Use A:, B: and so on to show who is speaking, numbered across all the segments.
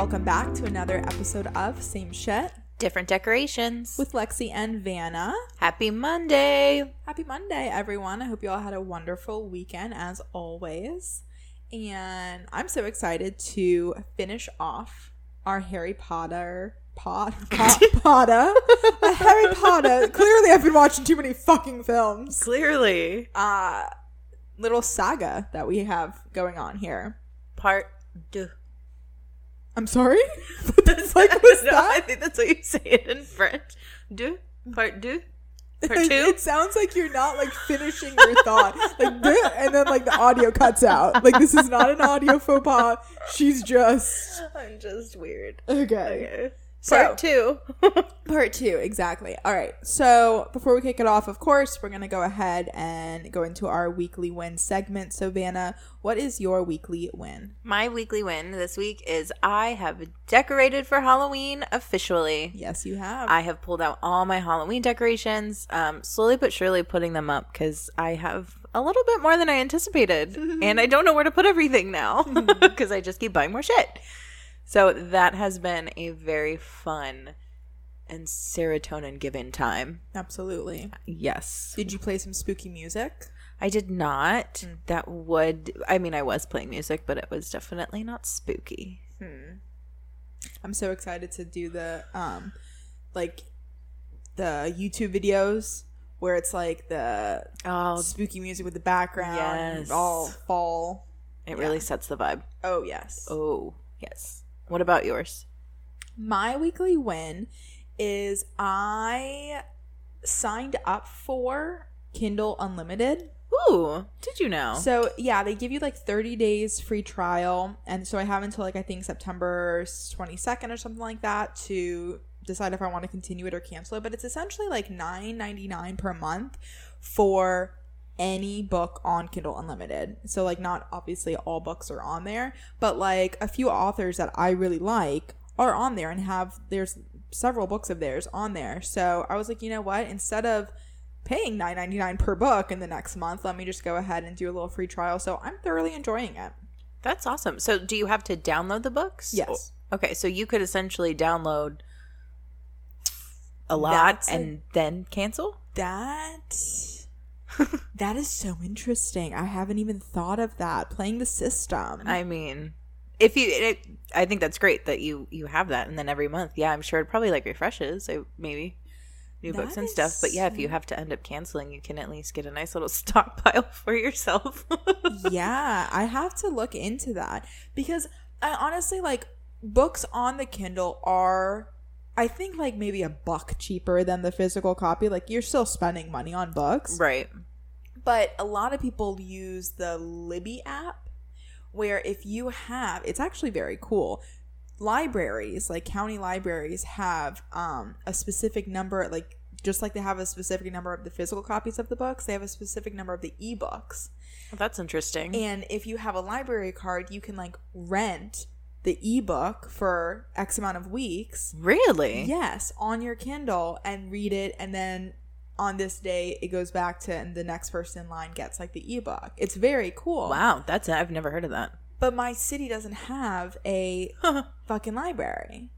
A: welcome back to another episode of Same Shit
B: Different decorations.
A: with Lexi and Vanna.
B: Happy Monday.
A: Happy Monday, everyone. I hope you all had a wonderful weekend as always. And I'm so excited to finish off our Harry Potter pot, pot Potter. A Harry Potter. Clearly I've been watching too many fucking films.
B: Clearly.
A: Uh little saga that we have going on here.
B: Part two.
A: I'm sorry? What the fuck was
B: No, I think that's what you say it in French. Deux. Part two. Part two.
A: It sounds like you're not like finishing your thought, like, "Duh," and then like the audio cuts out. Like this is not an audio faux pas. She's just
B: I'm just weird.
A: okay.
B: Okay.
A: So-
B: Part two.
A: Part two, exactly. All right. So before we kick it off, of course, we're gonna go ahead and go into our weekly win segment. So Vanna, what is your weekly win?
B: My weekly win this week is I have decorated for Halloween officially.
A: Yes, you have.
B: I have pulled out all my Halloween decorations, um, slowly but surely putting them up because I have a little bit more than I anticipated, and I don't know where to put everything now because I just keep buying more shit. So that has been a very fun and serotonin given time.
A: Absolutely.
B: Yes,
A: Did you play some spooky music?
B: I did not. That would, I mean, I was playing music, but it was definitely not spooky.
A: I'm so excited to do the um like the YouTube videos where it's like the
B: Oh,
A: spooky music with the background
B: Yes.
A: all fall.
B: it really sets the vibe.
A: Oh yes.
B: Oh, yes. What about yours?
A: My weekly win is I signed up for Kindle Unlimited.
B: Ooh, did you know?
A: So yeah, they give you like 30 days free trial, and so I have until like I think September 22nd or something like that to decide if I want to continue it or cancel it. But it's essentially like $9.99 per month for any book on Kindle Unlimited. So like not obviously all books are on there, but like a few authors that I really like are on there and have there's several books of theirs on there. So I was like, you know what? Instead of paying nine ninety nine per book in the next month, let me just go ahead and do a little free trial. So I'm thoroughly enjoying it.
B: That's awesome. So, do you have to download the books?
A: Yes.
B: Okay, so you could essentially download a lot
A: That's a-
B: and then cancel?
A: That that is so interesting. I haven't even thought of that. Playing the system.
B: I mean, if you it, I think that's great that you you have that and then every month, yeah, I'm sure it probably like refreshes, so maybe new books and stuff. But yeah, if you have to end up canceling, you can at least get a nice little stockpile for yourself.
A: yeah, I have to look into that because I honestly like books on the Kindle are I think like maybe a buck cheaper than the physical copy. Like you're still spending money on books.
B: right.
A: But a lot of people use the Libby app where if you have it's actually very cool. Libraries, like county libraries have um a specific number like just like they have a specific number of the physical copies of the books, they have a specific number of the ebooks.
B: Well, that's interesting.
A: And if you have a library card, you can like rent the ebook for X amount of weeks.
B: really?
A: Yes, on your Kindle and read it and then on this day it goes back to and the next person in line gets like the ebook. It's very cool.
B: Wow, that's I've never heard of that.
A: But my city doesn't have a fucking library.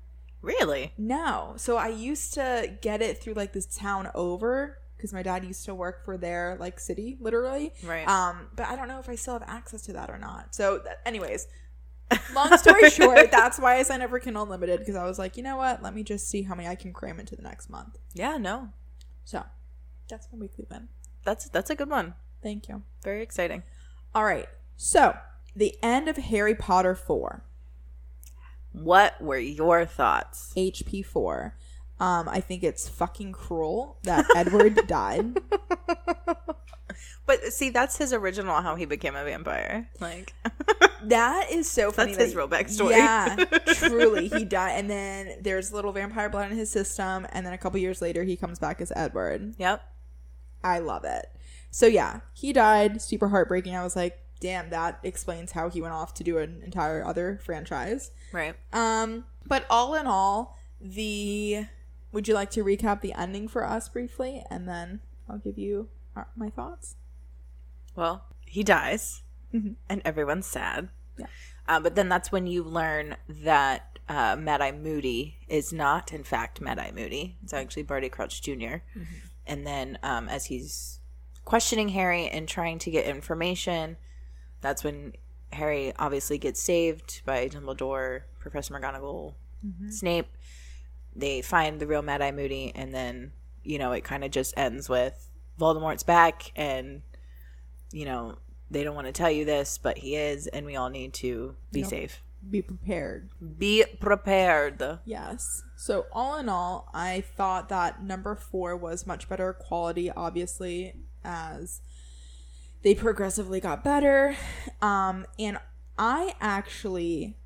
B: Really?
A: No. So I used to get it through like this town over because my dad used to work for their like city literally.
B: Right.
A: Um, but I don't know if I still have access to that or not. So, th- anyways, long story short, that's why I signed up for Kindle Unlimited because I was like, you know what? Let me just see how many I can cram into the next month.
B: Yeah, no.
A: So, that's my weekly win.
B: That's that's a good one.
A: Thank you.
B: Very exciting.
A: All right. So, the end of Harry Potter 4,
B: What were your thoughts?
A: HP 4. Um, I think it's fucking cruel that Edward died.
B: But see, that's his original how he became a vampire. Like
A: That is so funny.
B: That's his
A: that-
B: real backstory.
A: Yeah, truly, he died, and then there's little vampire blood in his system, and then a couple years later, he comes back as Edward.
B: Yep.
A: I love it. So yeah, he died. Super heartbreaking. I was like, damn, that explains how he went off to do an entire other franchise.
B: Right.
A: Um, but all in all, the would you like to recap the ending for us briefly, and then I'll give you my thoughts.
B: Well, he dies,
A: Mhm.
B: and everyone's sad.
A: Yeah.
B: Uh, but then that's when you learn that uh, Mad Eye Moody is not, in fact, Mad Eye Moody. It's actually Barty Crouch junior And then um, as he's questioning Harry and trying to get information, that's when Harry obviously gets saved by Dumbledore, Professor McGonagall, Snape. They find the real Mad Eye Moody, and then you know it kind of just ends with Voldemort's back, and you know they don't want to tell you this, but he is, and we all need to be safe.
A: Be prepared.
B: Be prepared.
A: Yes. So all in all, I thought that number four was much better quality, obviously, as they progressively got better. Um, and I actually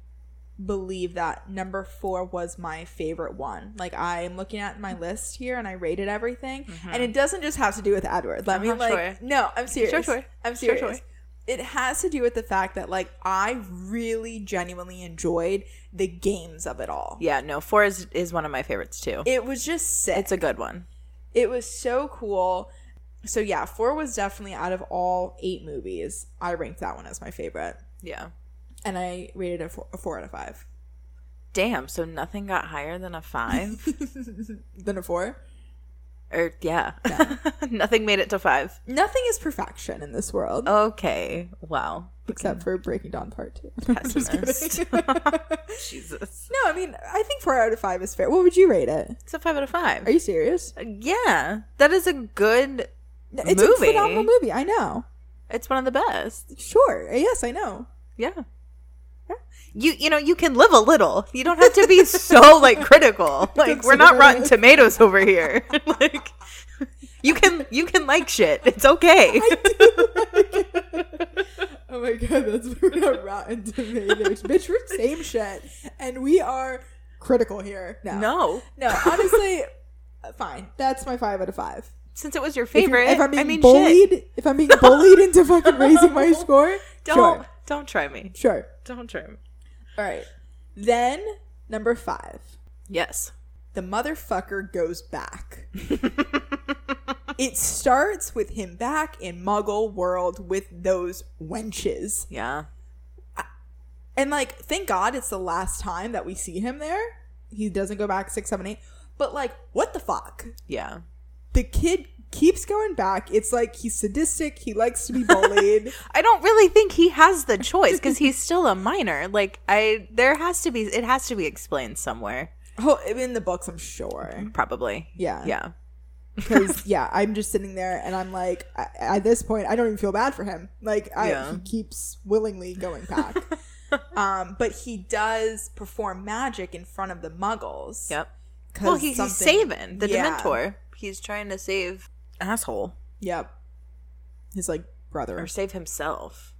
A: believe that number four was my favorite one. Like I'm looking at my list here and I rated everything. And it doesn't just have to do with Edward. Let me
B: Uh-huh,
A: like
B: sure.
A: No, I'm serious.
B: Sure, sure.
A: I'm serious.
B: sure.
A: It has to do with the fact that like I really genuinely enjoyed the games of it all.
B: Yeah, no, four is is one of my favorites too.
A: It was just sick.
B: It's a good one.
A: It was so cool. So yeah, four was definitely out of all eight movies. I ranked that one as my favorite,
B: Yeah.
A: and I rated it a four, a four out of five.
B: Damn, so nothing got higher than a five?
A: than a four.
B: Or yeah. nothing made it to five.
A: Nothing is perfection in this world,
B: Okay. Wow.
A: except for Breaking Dawn Part Two.
B: Pessimist. Jesus.
A: no, I mean I think four out of five is fair. What would you rate it?
B: It's a five out of five.
A: Are you serious?
B: Uh, yeah. That is a good
A: It's
B: movie.
A: a phenomenal movie. I know.
B: It's one of the best.
A: Sure. Yes, I know.
B: Yeah. You you know, you can live a little. You don't have to be so like critical. Like we're not rotten tomatoes over here. like you can you can like shit. It's okay.
A: Oh my god, that's we're not rotten tomatoes. Bitch, we're same shit. And we are critical here. No.
B: no.
A: No, honestly, fine. That's my five out of five.
B: Since it was your
A: If
B: favorite,
A: If, I'm being
B: I mean
A: bullied,
B: shit.
A: if I'm being bullied into fucking raising my score,
B: Don't
A: sure.
B: don't try me.
A: Sure.
B: Don't try me.
A: All right. Then, number five.
B: Yes.
A: The motherfucker goes back. it starts with him back in Muggle world with those wenches.
B: Yeah.
A: And like, thank God it's the last time that we see him there. He doesn't go back six, seven, eight. But like, what the fuck?
B: Yeah.
A: The kid keeps going back. It's like he's sadistic. He likes to be bullied.
B: I don't really think he has the choice because he's still a minor. Like I, there has to be. It has to be explained somewhere.
A: oh, in the books, I'm sure.
B: Probably.
A: Yeah.
B: Yeah.
A: Because yeah, I'm just sitting there and I'm like, I, at this point, I don't even feel bad for him. Like, I,
B: Yeah.
A: he keeps willingly going back. um, but he does perform magic in front of the Muggles.
B: Yep. Well, he's, he's saving the
A: Yeah.
B: Dementor. He's trying to save asshole
A: Yep. His like brother
B: or save himself.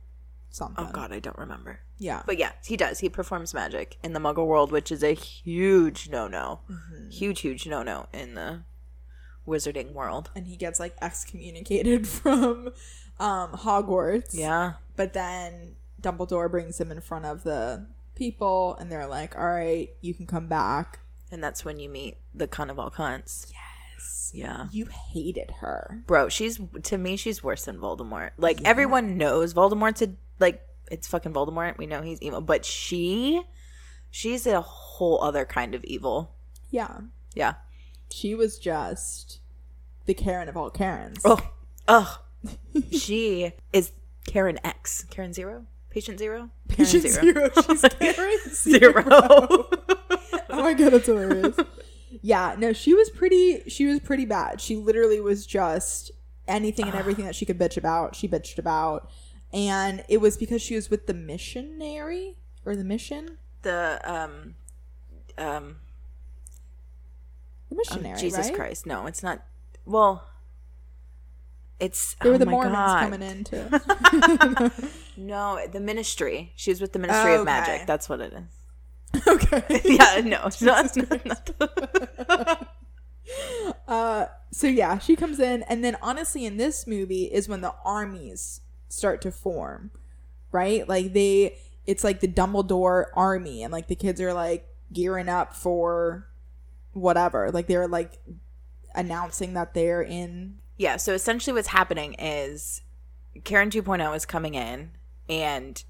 A: something.
B: Oh God, I don't remember.
A: Yeah.
B: But yeah, he does. He performs magic in the Muggle world, which is a huge no-no,
A: Mm-hmm.
B: huge, huge no-no in the wizarding world.
A: and he gets like excommunicated from um Hogwarts.
B: Yeah.
A: But then Dumbledore brings him in front of the people and they're like, "All right, you can come back."
B: And that's when you meet the all cunts. Yes. Yeah.
A: You hated her.
B: Bro, she's to me she's worse than Voldemort. Like everyone knows Voldemort's a like it's fucking Voldemort. We know he's evil, but she she's a whole other kind of evil.
A: Yeah.
B: Yeah.
A: She was just the Karen of all Karens.
B: Oh. Oh. she is Karen X. Karen 0? Patient 0? Karen
A: Patient zero. She's Karen zero.
B: Zero.
A: oh my god, that's hilarious. Yeah, no, she was pretty. She was pretty bad. She literally was just anything and everything that she could bitch about. She bitched about, and it was because she was with the missionary or the mission,
B: the um um
A: the missionary.
B: Jesus
A: right?
B: Christ. No, it's not well it's
A: They were
B: oh
A: the Mormons
B: God.
A: coming in too.
B: No, the ministry. She was with the Ministry of
A: Okay.
B: Magic. That's what it is.
A: okay.
B: Yeah, no, it's not. not-
A: Uh, so yeah, she comes in, and then honestly, in this movie is when the armies start to form, right? Like they, it's like the Dumbledore army, and like the kids are like gearing up for whatever. Like they're like announcing that they're in.
B: yeah, so essentially what's happening is Karen 2.0 is coming in and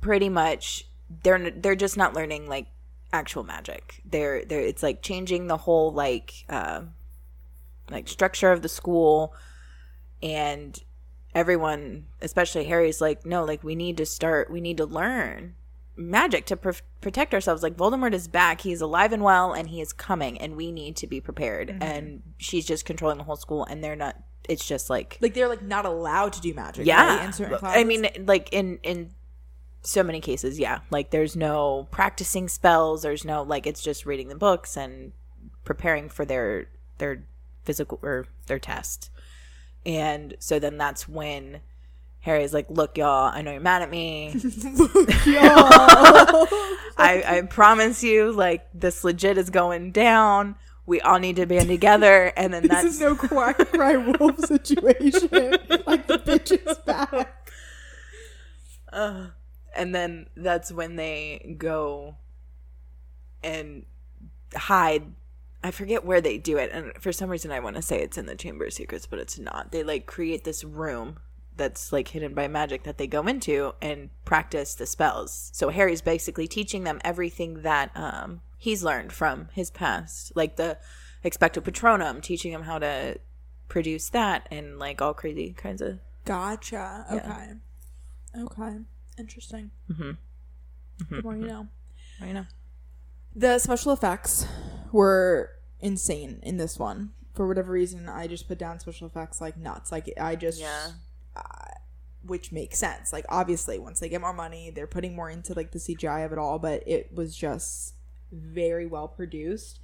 B: pretty much they're they're just not learning like actual magic. They're they're it's like changing the whole like uh, like structure of the school and everyone especially harry's like no like we need to start we need to learn magic to pr- protect ourselves like voldemort is back he's alive and well and he is coming and we need to be prepared
A: Mm-hmm.
B: and she's just controlling the whole school and they're not it's just like
A: Like they're like not allowed to do magic.
B: yeah
A: right, in certain classes.
B: i mean like in in so many cases yeah. Like there's no practicing spells there's no like it's just reading the books and preparing for their their physical or their test. And so then that's when harry's like look y'all i know you're mad at me. I, I promise you like this legit is going down. We all need to band together. And then
A: this
B: that's
A: is no quack cry wolf situation. like the bitch is back.
B: Uh, and then that's when they go and hide. I forget where they do it, and for some reason I want to say it's in the Chamber of Secrets, but it's not. They like create this room that's like hidden by magic that they go into and practice the spells. So Harry's basically teaching them everything that um he's learned from his past, like the expecto patronum, teaching them how to produce that and like all crazy kinds of
A: Gotcha.
B: Yeah.
A: Okay. Interesting.
B: Mm-hmm. mm-hmm.
A: The more you mm-hmm. know.
B: I know.
A: The special effects were insane in this one. For whatever reason, I just put down special effects like nuts. Like I just
B: Yeah.
A: Uh, which makes sense. Like obviously, once they get more money, they're putting more into like the CGI of it all. But it was just very well produced,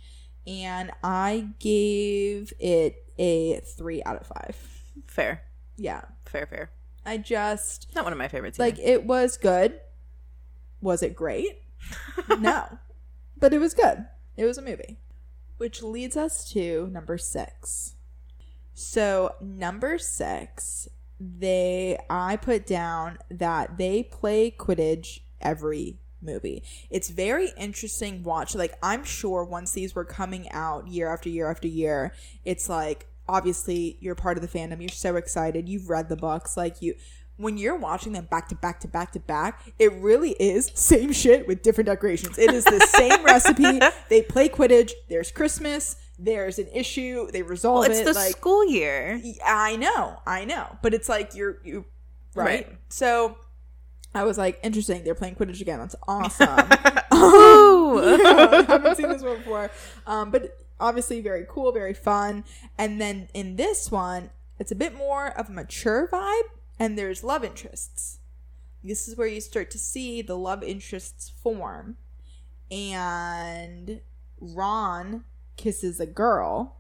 A: and I gave it a three out of five.
B: Fair.
A: Yeah,
B: Fair, fair.
A: I just
B: Not one of my favorites.
A: like
B: either.
A: it was good. Was it great? no, but it was good. It was a movie, which leads us to number six. So number six, they I put down that they play Quidditch every movie. It's very interesting watch. Like I'm sure once these were coming out year after year after year, it's like obviously you're part of the fandom. You're so excited. You've read the books. Like you when you're watching them back to back to back to back, it really is same shit with different decorations. It is the same recipe. They play Quidditch. There's Christmas. There's an issue. They resolve
B: well, it's
A: it.
B: the
A: like
B: school year.
A: I know, I know, but it's like you're you right.
B: Right.
A: So I was like, interesting. They're playing Quidditch again. That's awesome.
B: Ooh.
A: I haven't seen this one before, um, but obviously very cool, very fun. And then in this one, it's a bit more of a mature vibe, and there's love interests. This is where you start to see the love interests form, and Ron kisses a girl,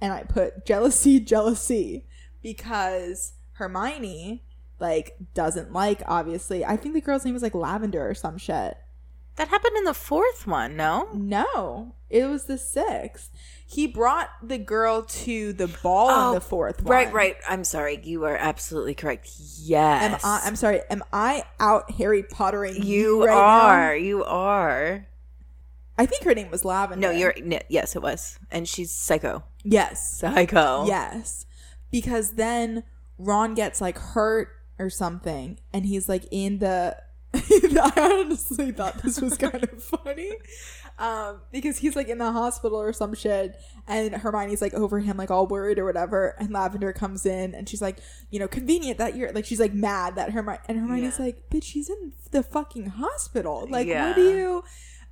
A: and I put jealousy, jealousy, because Hermione like doesn't like obviously. I think the girl's name was like Lavender or some shit.
B: That happened in the fourth one, no?
A: No, it was the sixth. He brought the girl to the ball in
B: Oh,
A: the fourth one.
B: Right, right. I'm sorry. You are absolutely correct. Yes.
A: Am I, I'm sorry. Am I out Harry Pottering
B: you
A: right
B: are.
A: Now?
B: You are.
A: I think her name was Lavender.
B: No, you're. Yes, it was. And she's psycho.
A: Yes.
B: Psycho.
A: Yes. Because then Ron gets like hurt or something, and he's like in the. I honestly thought this was kind of funny. Um, because he's like in the hospital or some shit, and Hermione's like over him, like all worried or whatever. And Lavender comes in, and she's like, you know, convenient that you're like, she's like mad that Hermione, and Hermione's
B: Yeah.
A: like, bitch, she's in the fucking hospital. Like,
B: Yeah.
A: what do you?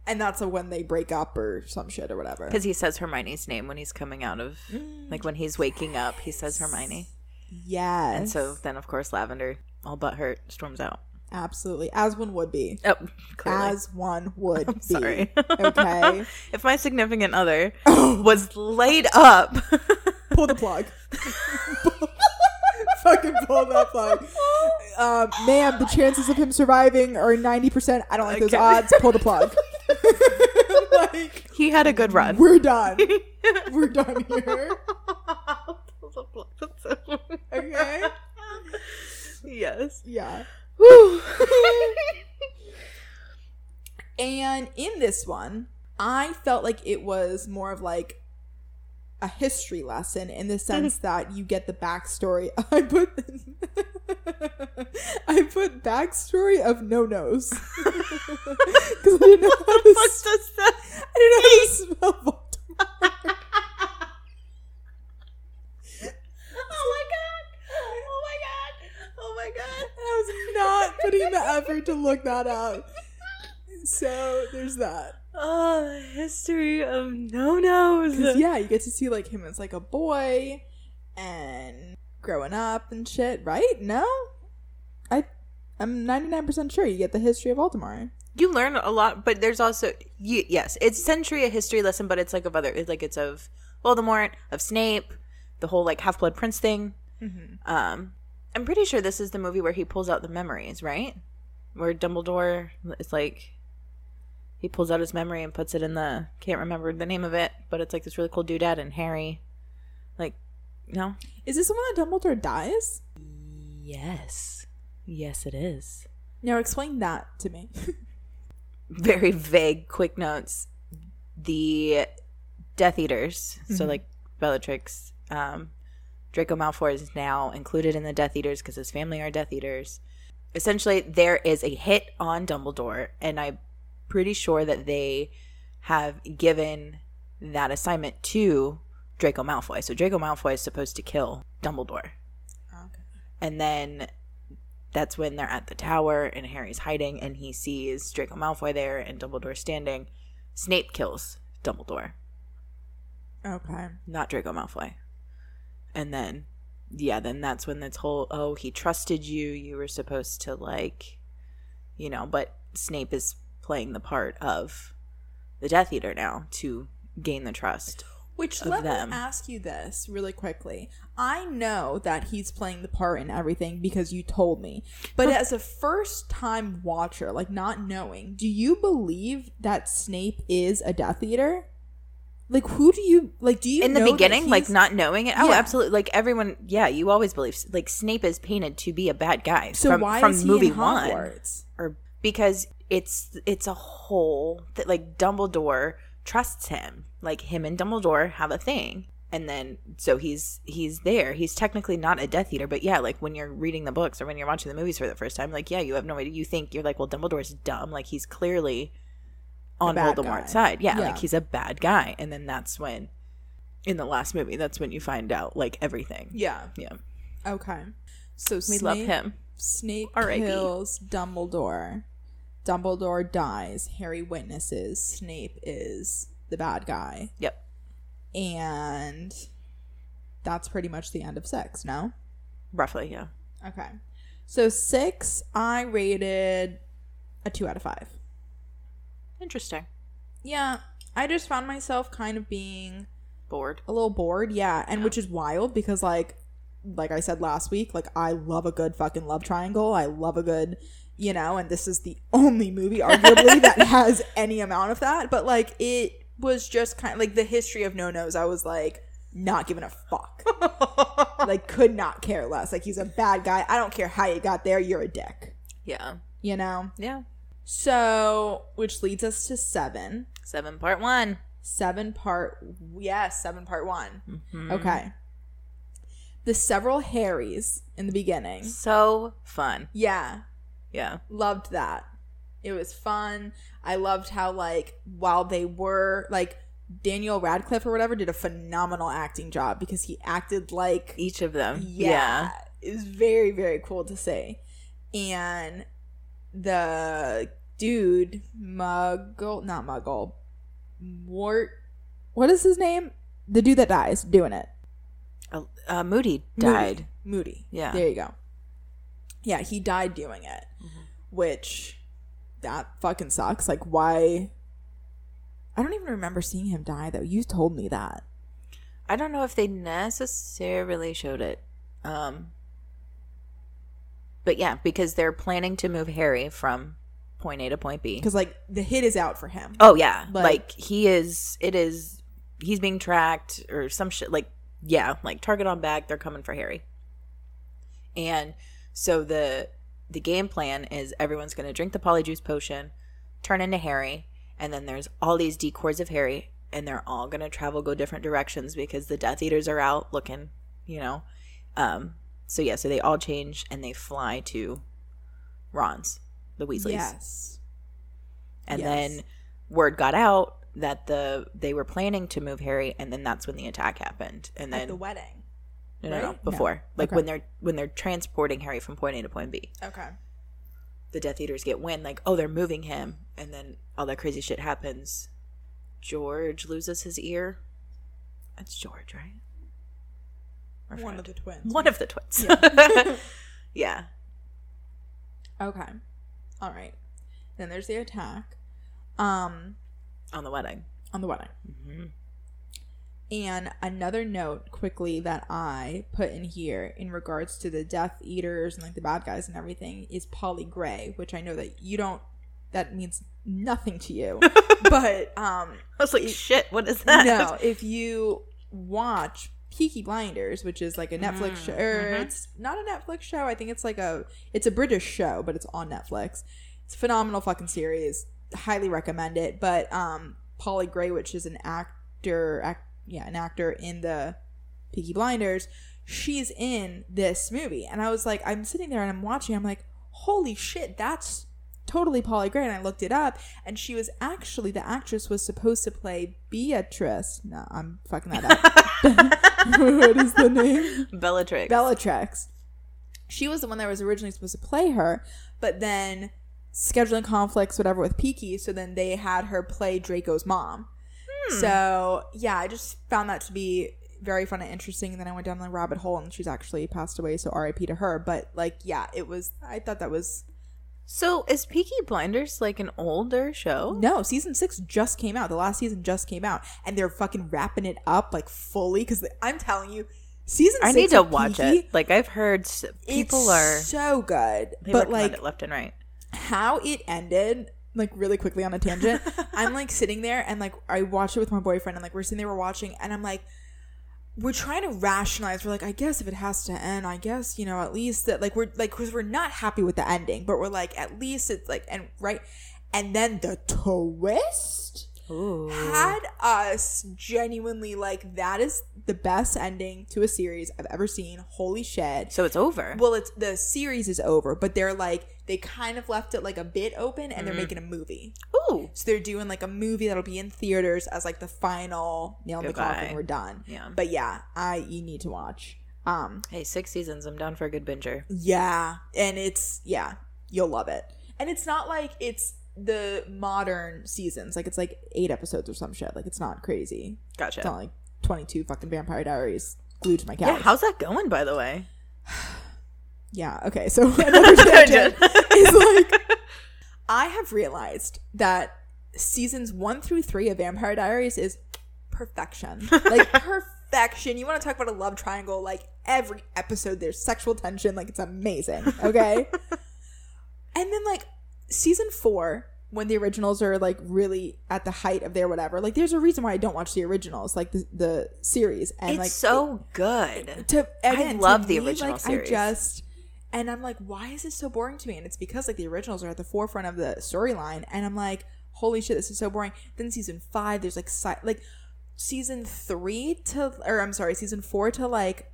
A: And that's when they break up or some shit or whatever.
B: Because he says Hermione's name when he's coming out of, like when he's waking up, he says Hermione.
A: Yes.
B: And so then, of course, Lavender, all but hurt, storms out.
A: Absolutely. As one would be.
B: Oh, clearly.
A: As one would be.
B: Sorry.
A: Okay.
B: if my significant other was laid up,
A: pull the plug. Fucking pull that plug. Um, ma'am, the chances of him surviving are 90%. I don't like those
B: Okay.
A: odds. Pull the plug. like,
B: he had a good run.
A: we're done. We're done here. Okay?
B: yes.
A: Yeah. And in this one, I felt like it was more of like a history lesson in the sense mm-hmm. that you get the backstory. I put I put backstory of no nos because I didn't know how to.
B: What
A: s-
B: does?
A: I didn't know how to spell Voldemort.
B: Oh my god! Oh my god! Oh my god!
A: I was not putting the effort to look that up. So there's that.
B: Oh, the history of no nos.
A: yeah, you get to see like him as like a boy and growing up and shit, right? No, I I'm 99 percent sure you get the history of Voldemort.
B: You learn a lot, but there's also you, yes, it's essentially a history lesson, but it's like of other, it's like it's of Voldemort, of Snape, the whole like Half Blood Prince thing. Um, I'm pretty sure this is the movie where he pulls out the memories, right? Where Dumbledore is like he pulls out his memory and puts it in the can't remember the name of it, but it's like this really cool doodad and Harry, like no,
A: Is this the one that Dumbledore dies?
B: yes, yes, it is.
A: Now explain that to me.
B: very vague quick notes the death eaters so like bellatrix um draco malfoy is now included in the death eaters because his family are death eaters essentially there is a hit on dumbledore and i'm pretty sure that they have given that assignment to draco malfoy so draco malfoy is supposed to kill dumbledore oh,
A: okay.
B: and then that's when they're at the tower and Harry's hiding and he sees Draco Malfoy there and Dumbledore standing. Snape kills Dumbledore,
A: Okay.
B: not Draco Malfoy. And then, yeah, then that's when this whole, oh, he trusted you. You were supposed to, like, you know, but Snape is playing the part of the Death Eater now to gain the trust.
A: Which let
B: them.
A: me ask you this really quickly. I know that he's playing the part and everything because you told me. But as a first time watcher, like not knowing, do you believe that Snape is a Death Eater? Like who do you like do you
B: in the beginning like not knowing it? Oh
A: Yeah.
B: absolutely. Like everyone yeah you always believe like snape is painted to be a bad guy
A: So
B: from,
A: why
B: from
A: is he
B: movie
A: in
B: one.
A: Hogwarts?
B: or because it's it's a whole that like dumbledore trusts him. Like him and dumbledore have a thing. And then so he's he's there. He's technically not a death eater but yeah like when you're reading the books or when you're watching the movies for the first time like yeah you have no idea. You think you're like well dumbledore's dumb. Like he's clearly on voldemort's
A: guy.
B: side yeah,
A: Yeah.
B: like he's a bad guy and then that's when in the last movie that's when you find out like everything
A: Yeah.
B: yeah
A: Okay. So
B: we
A: Snape,
B: love him
A: Snape
B: R.I.P..
A: kills Dumbledore. Dumbledore dies. Harry witnesses. Snape is the bad guy.
B: yep
A: And that's pretty much the end of six, no?
B: roughly yeah
A: Okay. So six, I rated a two out of five.
B: Interesting
A: Yeah. I just found myself kind of being
B: bored
A: a little bored, yeah, and which is wild because like like I said last week, like I love a good fucking love triangle. I love a good, you know, and this is the only movie arguably that has any amount of that, but like it was just kind of like the history of no nos. I was like not giving a fuck. like could not care less. Like he's a bad guy. I don't care how you got there, you're a dick.
B: yeah
A: You know?
B: yeah
A: So, which leads us to 7.
B: seven part one
A: Seven part yes, seven part one.
B: Mhm.
A: Okay. The several Harrys in the beginning.
B: so fun
A: Yeah,
B: yeah
A: loved that. It was fun. I loved how like while they were like Daniel Radcliffe or whatever did a phenomenal acting job because he acted like
B: each of them
A: yeah, it was very very cool to see. And the dude Muggle, not Muggle, Mort. What is his name? The dude that dies doing it.
B: Uh, uh, moody died
A: Moody. Moody.
B: Yeah.
A: There you go. Yeah, he died doing it,
B: Mm-hmm.
A: which that fucking sucks. Like, why? I don't even remember seeing him die though. You told me that.
B: I don't know if they necessarily showed it. Um But yeah, because they're planning to move Harry from point A to point B.
A: because like the hit is out for him.
B: Oh yeah.
A: Like-
B: Like, he is it is he's being tracked or some shit like yeah, like target on back, they're coming for Harry. And so the the game plan is everyone's going to drink the polyjuice potion, turn into Harry, and then there's all these decoys of Harry and they're all going to travel go different directions because the Death Eaters are out looking, you know, um so yeah, so they all change and they fly to Ron's, the Weasleys.
A: Yes.
B: And
A: Yes.
B: then word got out that the they were planning to move Harry, and then that's when the attack happened. And
A: At
B: then
A: the wedding.
B: no, no, no,
A: right?
B: before, like
A: Okay.
B: when they're when they're transporting Harry from point A to point B,
A: Okay.
B: the Death Eaters get wind like, oh, they're moving him, and then all that crazy shit happens. George loses his ear. That's George, right? Or
A: One
B: Fred?
A: of the twins.
B: one of the twins. yeah.
A: Okay. All right. Then there's the attack. Um,
B: on the wedding.
A: on the wedding.
B: hmm
A: And another note quickly that I put in here in regards to the Death Eaters and like the bad guys and everything is Polly Gray, which I know that you don't that means nothing to you. but um
B: I was like, shit, what is that?
A: no, if you watch Peaky Blinders, which is like a Netflix
B: Mm,
A: show,
B: mhm.
A: it's not a Netflix show. I think it's like a it's a British show, but it's on Netflix. It's a phenomenal fucking series. Highly recommend it. But um, Polly Gray, which is an actor, act, yeah, an actor in the Peaky Blinders, she's in this movie, and I was like, I'm sitting there and I'm watching. I'm like, holy shit, that's totally Polly Gray. And I looked it up, and she was actually the actress was supposed to play Beatrice. No, I'm fucking that up. what is the name?
B: Bellatrix.
A: Bellatrix. She was the one that was originally supposed to play her, but then scheduling conflicts, whatever, with Peaky, so then they had her play Draco's mom. Hmm. So yeah, I just found that to be very fun and interesting. And then I went down the rabbit hole, and she's actually passed away, so R.I.P. to her. But like, yeah, it was. I thought that was
B: so is Peaky Blinders like an older show?
A: no season six just came out. The last season just came out, and they're fucking wrapping it up like fully because I'm telling you, season.
B: I need to watch
A: Peaky,
B: it. Like I've heard s- people
A: it's
B: are
A: so good,
B: they
A: but like
B: it left and right.
A: how it ended like really quickly on a tangent i'm like sitting there and like i watched it with my boyfriend and like we're sitting there we're watching and i'm like we're trying to rationalize we're like i guess if it has to end i guess you know at least that like we're like because we're not happy with the ending but we're like at least it's like and right? And then the twist
B: Ooh.
A: had us genuinely like that is the best ending to a series i've ever seen holy shit
B: So it's over.
A: well, it's the series is over, but they're like they kind of left it like a bit open, and they're making a movie.
B: Ooh.
A: So they're doing like a movie that'll be in theaters as like the final nail in the coffin. We're done.
B: Yeah.
A: But yeah, I you need to watch. Um,
B: Hey, six seasons. I'm down for a good binger.
A: yeah, and it's yeah, you'll love it. And it's not like it's the modern seasons. Like it's like eight episodes or some shit. Like it's not crazy.
B: Gotcha.
A: It's not like twenty two fucking Vampire Diaries glued to my couch.
B: yeah. How's that going, by the way?
A: Yeah, okay. So another tangent is like I have realized that seasons 1 through 3 of Vampire Diaries is perfection. Like perfection. You want to talk about a love triangle like every episode there's sexual tension like it's amazing, okay? and then like season 4 when the originals are like really at the height of their whatever. Like there's a reason why I don't watch the originals, like the the series and
B: it's
A: like
B: so good.
A: to again, to
B: love the
A: me,
B: original
A: like,
B: series.
A: I just and I'm like, why is this so boring to me? And it's because like the originals are at the forefront of the storyline, and I'm like, holy shit, this is so boring. Then season five, there's like si- like season three to or I'm sorry, season four to like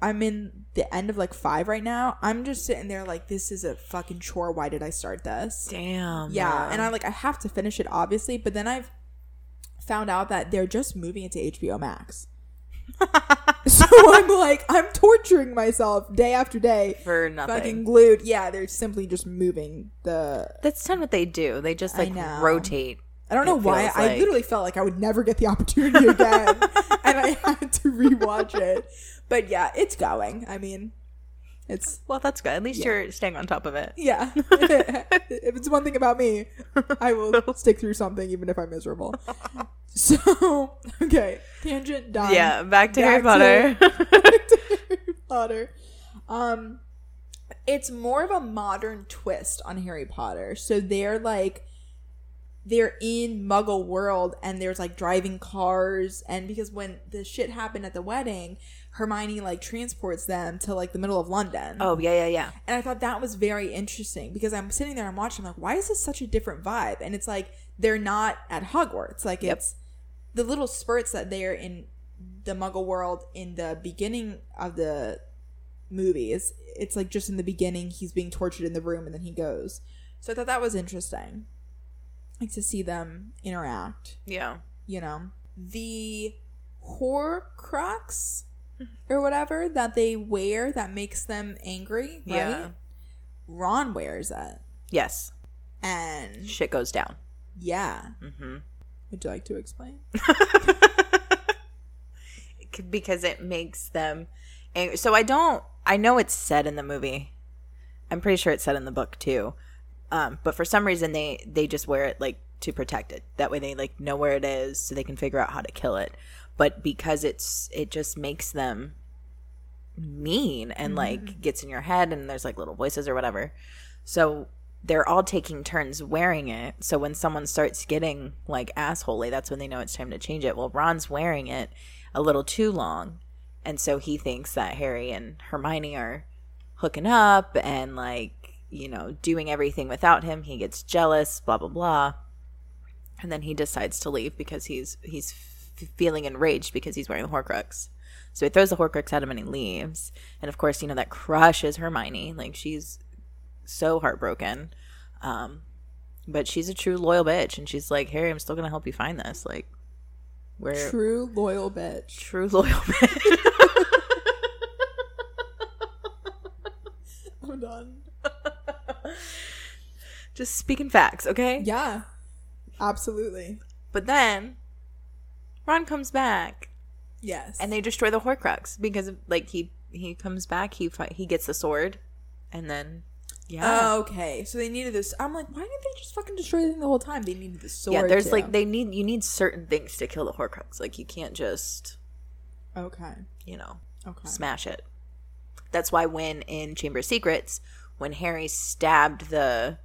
A: I'm in the end of like five right now. I'm just sitting there like this is a fucking chore. Why did I start this?
B: Damn.
A: Yeah, and I like I have to finish it obviously, but then I've found out that they're just moving it to HBO Max. so I'm like I'm torturing myself day after day,
B: for nothing.
A: fucking glued. Yeah, they're simply just moving the.
B: That's kind of what they do. They just
A: I
B: like
A: know.
B: rotate.
A: I don't know why.
B: feels
A: I literally felt like I would never get the opportunity again, and I had to rewatch it. But yeah, it's going. I mean, it's
B: Well, that's good. At least
A: Yeah.
B: you're staying on top of it.
A: Yeah. if it's one thing about me, I will stick through something even if I'm miserable. So, okay. Tangent done.
B: Yeah, back to
A: Back
B: Harry
A: to-
B: Potter.
A: Back to Harry Potter. Um it's more of a modern twist on Harry Potter. So they're like they're in muggle world and there's like driving cars and because when the shit happened at the wedding, Hermione like transports them to like the middle of London.
B: oh yeah, yeah, yeah.
A: And I thought that was very interesting because I'm sitting there and watching, I'm like, why is this such a different vibe? And it's like they're not at Hogwarts. Like
B: Yep.
A: it's the little spurts that they're in the Muggle world in the beginning of the movies. It's like just in the beginning, he's being tortured in the room and then he goes. So I thought that was interesting. Like to see them interact,
B: Yeah.
A: you know. The Horcrux or whatever that they wear that makes them angry, right?
B: Yeah.
A: Ron wears it.
B: Yes.
A: And
B: Shit goes down.
A: yeah.
B: Mm-hmm.
A: Would you like to explain?
B: because it makes them angry. So I don't. I know it's said in the movie. I'm pretty sure it's said in the book too. Um, but for some reason they they just wear it like to protect it. That way they like know where it is, so they can figure out how to kill it. But because it's it just makes them mean and like gets in your head, and there's like little voices or whatever. So they're all taking turns wearing it. So when someone starts getting like assholey, that's when they know it's time to change it. Well, Ron's wearing it a little too long. And so he thinks that Harry and Hermione are hooking up and like, you know, doing everything without him. He gets jealous, blah blah blah. And then he decides to leave because he's he's f- feeling enraged because he's wearing the Horcrux. So he throws the Horcrux at him and he leaves. And of course, you know that crushes Hermione. Like she's so heartbroken. Um, but she's a true loyal bitch, and she's like, Harry, I'm still gonna help you find this. Like, we're
A: True loyal bitch.
B: true loyal bitch.
A: I'm done.
B: Just speaking facts, okay?
A: Yeah. Absolutely.
B: But then Ron comes back,
A: Yes.
B: and they destroy the Horcrux because, like, he he comes back, he he gets the sword, and then yeah.
A: Oh, okay. So they needed this. I'm like, why didn't they just fucking destroy the thing the whole time? They needed the sword.
B: yeah, there's
A: too.
B: like they need you need certain things to kill the Horcrux. Like you can't just
A: Okay.
B: you know
A: Okay.
B: smash it. That's why when in Chamber of Secrets, when Harry stabbed the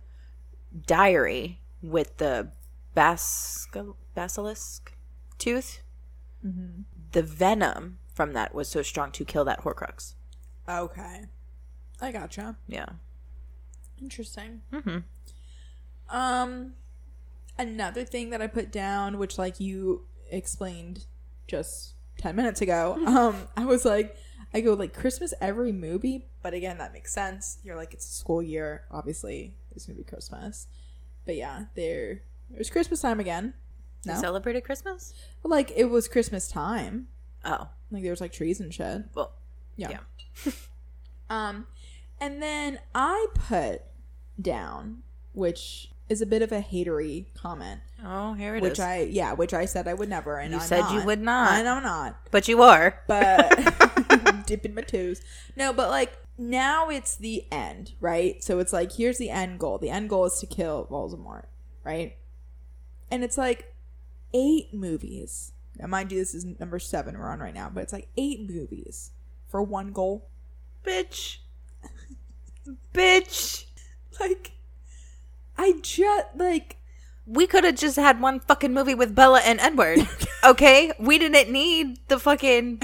B: diary with the bas- basilisk tooth,
A: Mm-hmm.
B: the venom from that was so strong to kill that Horcrux.
A: Okay. I gotcha.
B: Yeah.
A: Interesting.
B: Mm-hmm.
A: Um, another thing that I put down, which like you explained just ten minutes ago, um, I was like, I go like Christmas every movie, but again, that makes sense. You're like it's a school year, obviously it's gonna be Christmas, but yeah, there it was Christmas time again.
B: You celebrated Christmas?
A: but like it was Christmas time.
B: Oh,
A: Like there was like trees and shit.
B: well,
A: Yeah.
B: Yeah.
A: um, and then I put down, which is a bit of a hatery comment,
B: oh, here it is.
A: which I yeah, which I said I would never, and
B: You
A: I'm
B: said you would not.
A: and I'm not,
B: but you are.
A: but dipping my toes. No, but like now it's the end, right? So it's like here's the end goal. The end goal is to kill Voldemort, right? And it's like eight movies. Now, mind you, this is number seven we're on right now, but it's like eight movies for one goal.
B: Bitch. Bitch.
A: Like, I just like
B: We could have just had one fucking movie with Bella and Edward. okay? We didn't need the fucking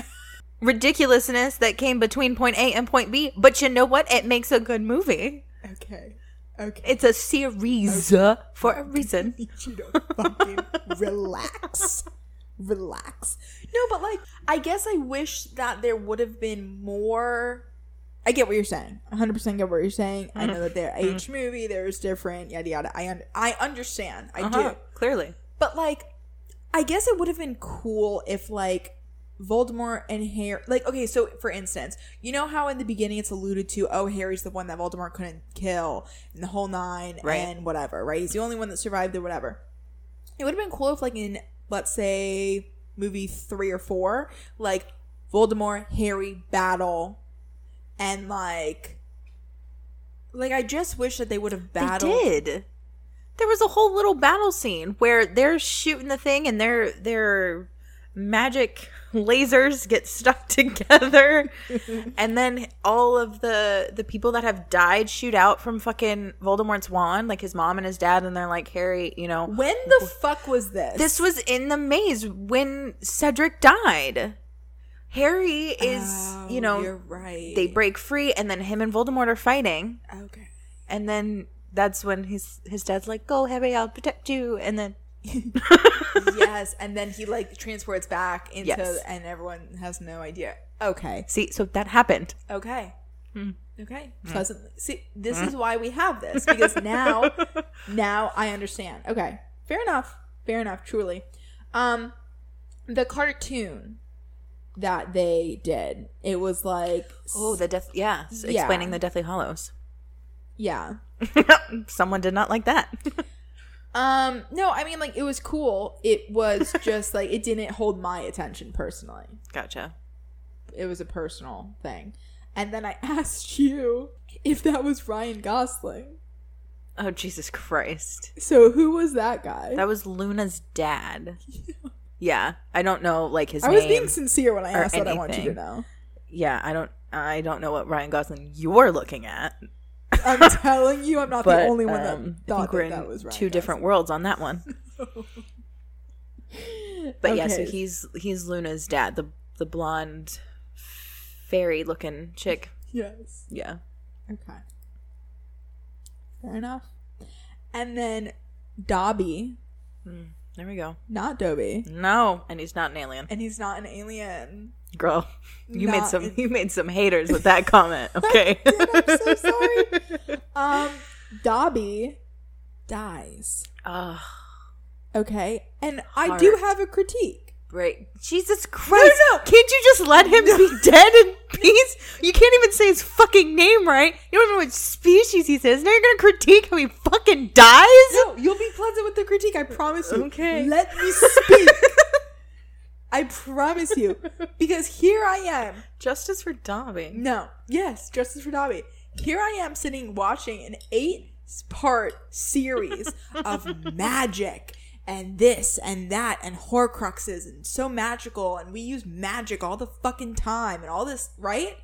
B: ridiculousness that came between point A and point B. But you know what? It makes a good movie.
A: okay, okay.
B: It's a series for a reason.
A: you to fucking relax. Relax. No, but like, I guess I wish that there would have been more. I get what you're saying. 100% get what you're saying. I know that there are each movie there's different yada yada. I un- I understand. I
B: Uh-huh,
A: do.
B: Clearly.
A: But like, I guess it would have been cool if like Voldemort and Harry, like, okay, so for instance, you know how in the beginning it's alluded to, oh, Harry's the one that Voldemort couldn't kill in the whole nine
B: Right.
A: and whatever, right? He's the only one that survived or whatever. It would have been cool if, like, in let's say movie three or four, like Voldemort, Harry battle, and like, like I just wish that they would have battled.
B: They did. There was a whole little battle scene where they're shooting the thing and their their magic lasers get stuck together and then all of the the people that have died shoot out from fucking Voldemort's wand like his mom and his dad and they're like Harry you know
A: When the fuck was this?
B: this was in the maze when Cedric died Harry is
A: Oh,
B: you know
A: you're right.
B: they break free and then him and Voldemort are fighting
A: okay.
B: and then that's when his his dad's like, "Go, Harry, I'll protect you." And then
A: yes, and then he like transports back into,
B: Yes.
A: and everyone has no idea. Okay,
B: see, so that happened.
A: okay, hmm. Okay, hmm. pleasantly. See, this hmm. is why we have this because now, now I understand. Okay, fair enough. Fair enough. Truly, um, the cartoon that they did, it was like,
B: Oh, the death. Yeah,
A: Yeah.
B: explaining the Deathly Hallows.
A: yeah.
B: Someone did not like that.
A: Um, no, I mean like it was cool. It was just like it didn't hold my attention personally.
B: gotcha.
A: It was a personal thing. And then I asked you if that was Ryan Gosling.
B: Oh Jesus Christ!
A: So who was that guy?
B: That was Luna's dad. Yeah, I don't know like his
A: I was being sincere when I asked what I want you to know.
B: yeah, I don't. I don't know what Ryan Gosling you're looking at.
A: I'm telling you, I'm not
B: But
A: the only one that
B: um, I
A: thought
B: think we're
A: that,
B: in
A: that was Ryan
B: two different worlds on that one. But yeah, so he's he's Luna's dad, the the blonde fairy looking chick.
A: Yes.
B: Yeah.
A: Okay. Fair enough. And then Dobby,
B: There we go.
A: not Dobby,
B: No, and he's not an alien.
A: and he's not an alien.
B: Girl, you made some
A: in-
B: you made some haters with that comment. Okay.
A: I'm so sorry. Um, Dobby dies.
B: Ugh,
A: Okay, and I do have a critique.
B: right. Jesus Christ.
A: no.
B: no, Can't you just let him be dead in peace? You can't even say his fucking name right. You don't even know what species he says. Now you're gonna critique how he fucking dies?
A: No, you'll be pleasant with the critique. I promise you.
B: Okay.
A: Let me speak. I promise you, because here I am.
B: Justice for Dobby.
A: No, yes, Justice for Dobby. Here I am sitting watching an eight-part series of magic and this and that and Horcruxes and so magical and we use magic all the fucking time and all this, right?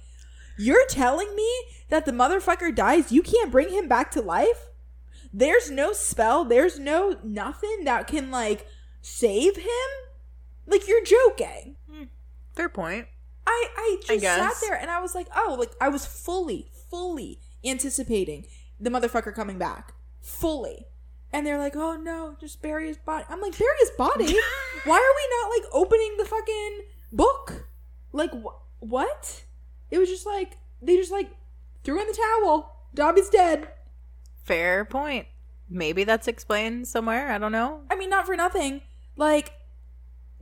A: You're telling me that the motherfucker dies, you can't bring him back to life? There's no spell, there's no nothing that can like save him? Like you're joking. Hmm.
B: Fair point.
A: I I just sat
B: guess.
A: there and I was like, oh, like I was fully, fully anticipating the motherfucker coming back, fully. And they're like, oh no, just bury his body. I'm like, bury his body? Why are we not like opening the fucking book? Like wh- what? It was just like they just like threw in the towel. Dobby's dead.
B: Fair point. Maybe that's explained somewhere. I don't know.
A: I mean, not for nothing. Like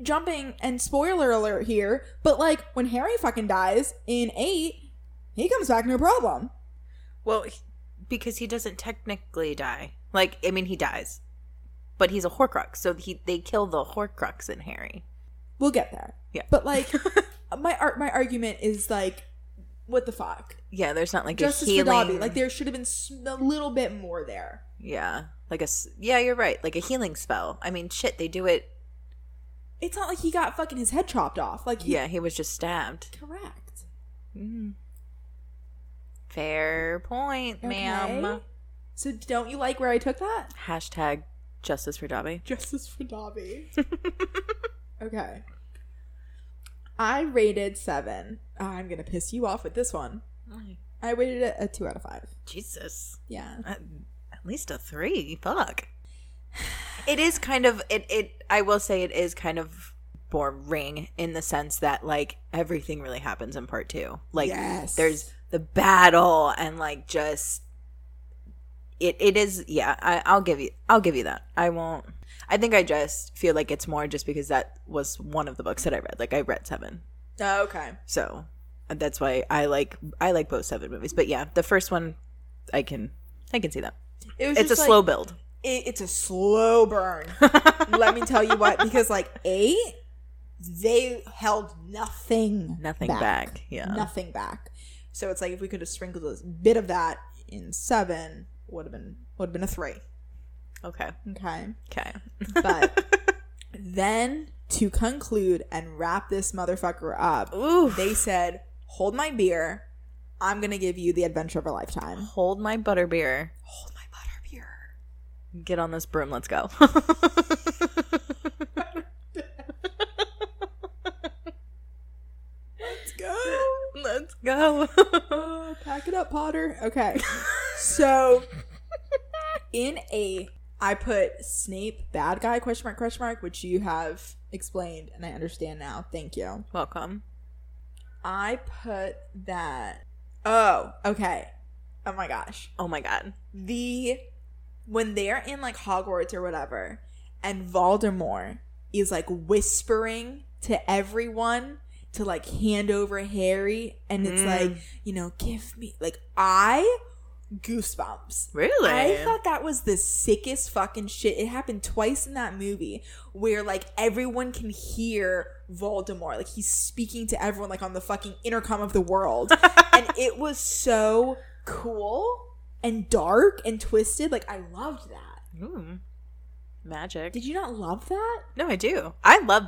A: jumping and spoiler alert here, but like when Harry fucking dies in eight, he comes back no problem.
B: Well, because he doesn't technically die. Like, I mean, he dies, but he's a Horcrux, so he they kill the Horcrux in Harry.
A: We'll get there.
B: Yeah.
A: But like my ar- my argument is like what the fuck?
B: Yeah, there's not like
A: Justice
B: a healing.
A: for Dobby. Like there should have been a little bit more there.
B: yeah, like a yeah, you're right. Like a healing spell. I mean, shit, they do it.
A: It's not like he got fucking his head chopped off. Like he-
B: Yeah, he was just stabbed.
A: correct.
B: Mm. Fair point, ma'am.
A: So don't you like where I took that?
B: Hashtag justice for Dobby.
A: Justice for Dobby. okay. I rated seven. I'm gonna piss you off with this one. I rated it a two out of five.
B: Jesus.
A: Yeah.
B: at, at least a three. Fuck. It is kind of it. It I will say it is kind of boring in the sense that like everything really happens in part two. Like
A: Yes.
B: there's the battle and like just it. It is yeah. I, I'll give you. I'll give you that. I won't. I think I just feel like it's more just because that was one of the books that I read. Like I read seven,
A: Oh, okay.
B: so that's why I like I like both seven movies. But yeah, the first one I can I can see that.
A: It was
B: It's a
A: like,
B: slow build.
A: It, it's a slow burn. Let me tell you what, because like eight, they held nothing,
B: Nothing back, yeah.
A: nothing back. So it's like if we could have sprinkled a bit of that in seven, would have been would have been a three.
B: Okay.
A: Okay,
B: Okay.
A: but then to conclude and wrap this motherfucker up,
B: Ooh.
A: they said, "Hold my beer. I'm gonna give you the adventure of a lifetime."
B: Hold my butterbeer.
A: Hold my butter beer.
B: Get on this broom. Let's go.
A: Let's go.
B: Let's go.
A: Oh, pack it up, Potter. Okay. so in a I put Snape bad guy question mark question mark, which you have explained and I understand now. Thank you.
B: Welcome.
A: I put that Oh, okay. Oh my gosh.
B: Oh my god.
A: The when they're in like Hogwarts or whatever, and Voldemort is like whispering to everyone to like hand over Harry, and it's
B: Mm.
A: like, you know, give me like I goosebumps.
B: Really?
A: I thought that was the sickest fucking shit. It happened twice in that movie where like everyone can hear Voldemort. Like he's speaking to everyone like on the fucking intercom of the world. and it was so cool and dark and twisted. Like I loved that.
B: Ooh. Magic.
A: Did you not love that?
B: no, I do. I love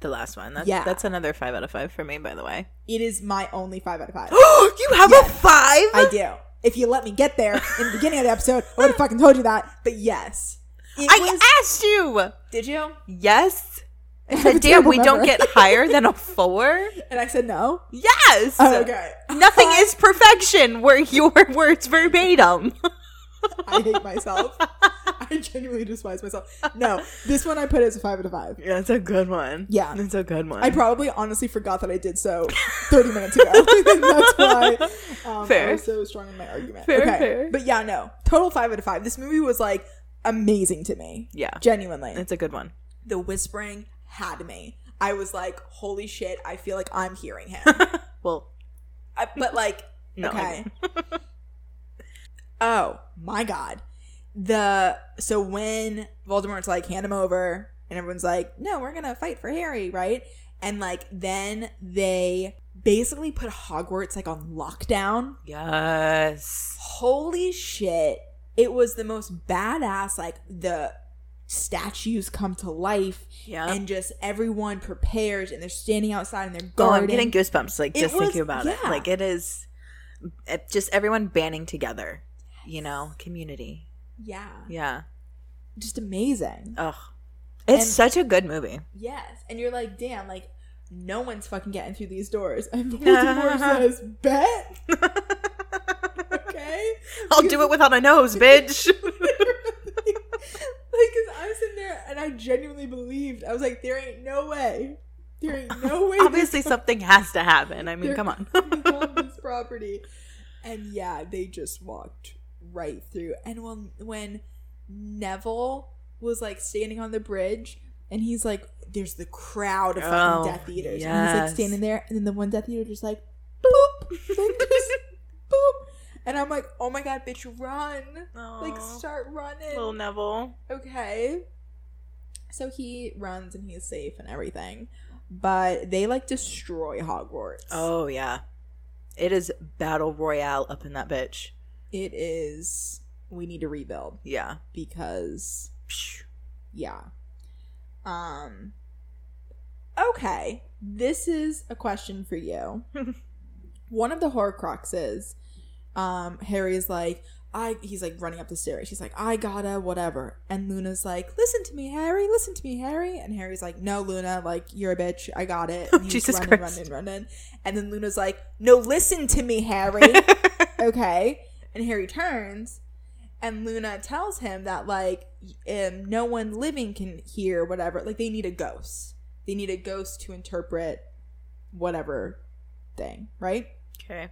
B: the last one. That's,
A: Yeah.
B: That's another five out of five for me, by the way.
A: It is my only five out of five.
B: you have
A: Yes.
B: a five?
A: I do. If you let me get there in the beginning of the episode, I would have fucking told you that. But yes.
B: I
A: was-
B: asked you.
A: did you?
B: Yes. I said, damn, we don't get higher than a four?
A: And I said no.
B: Yes.
A: Oh, okay.
B: Nothing
A: I-
B: is perfection were your words verbatim.
A: I hate myself. I genuinely despise myself. No, this one I put as a five out of five.
B: Yeah, it's a good one.
A: Yeah.
B: It's a good one.
A: I probably honestly forgot that I did so 30 minutes ago. That's why um, I
B: Fair.
A: was so strong in my argument.
B: Fair,
A: okay.
B: fair.
A: But yeah, no. Total five out of five. This movie was like amazing to me.
B: yeah.
A: Genuinely.
B: It's a good one.
A: the whispering had me. I was like, holy shit, I feel like I'm hearing him.
B: Well,
A: I, but like,
B: No,
A: okay. oh my god. The so when Voldemort's like hand him over and everyone's like, "No, we're going to fight for Harry," right? And like then they basically put Hogwarts like on lockdown.
B: yes.
A: Holy shit. It was the most badass like the statues come to life
B: Yeah.
A: and just everyone prepares and they're standing outside and they're
B: Oh, I'm getting goosebumps like
A: It
B: just
A: was-
B: thinking about it. Like it is it, just everyone banding together. You know, community.
A: yeah.
B: Yeah.
A: Just amazing.
B: Ugh. It's
A: And-
B: such a good movie.
A: Yes, and you're like, damn, like no one's fucking getting through these doors. And Voldemort says, "Bet, okay."
B: I'll do it without a nose, bitch.
A: like, cause I was sitting there and I genuinely believed. I was like, there ain't no way. There ain't no way.
B: Obviously something has to happen. I mean,
A: they're
B: come on.
A: this property. And yeah, they just walked right through. And when when Neville was like standing on the bridge and he's like, there's the crowd of fucking
B: Oh,
A: Death Eaters. And he's like standing there, and then the one Death Eater just like boop, like just boop. And I'm like, oh my god, bitch, run. Like start running.
B: Little Neville.
A: Okay. So he runs and he's safe and everything. But they like destroy Hogwarts.
B: Oh yeah. It is battle royale up in that bitch.
A: It is we need to rebuild
B: Yeah.
A: because yeah. Um Okay. This is a question for you. One of the Horcruxes, um, Harry is like, I he's like running up the stairs. She's like, I gotta whatever. And Luna's like, Listen to me, Harry, listen to me, Harry. And Harry's like, No, Luna, like, you're a bitch. I got it. And he's
B: Jesus
A: running,
B: Christ.
A: running, running. And then Luna's like, No, listen to me, Harry. okay. And Harry turns and Luna tells him that like um, no one living can hear whatever. Like they need a ghost. They need a ghost to interpret whatever thing, right?
B: Okay.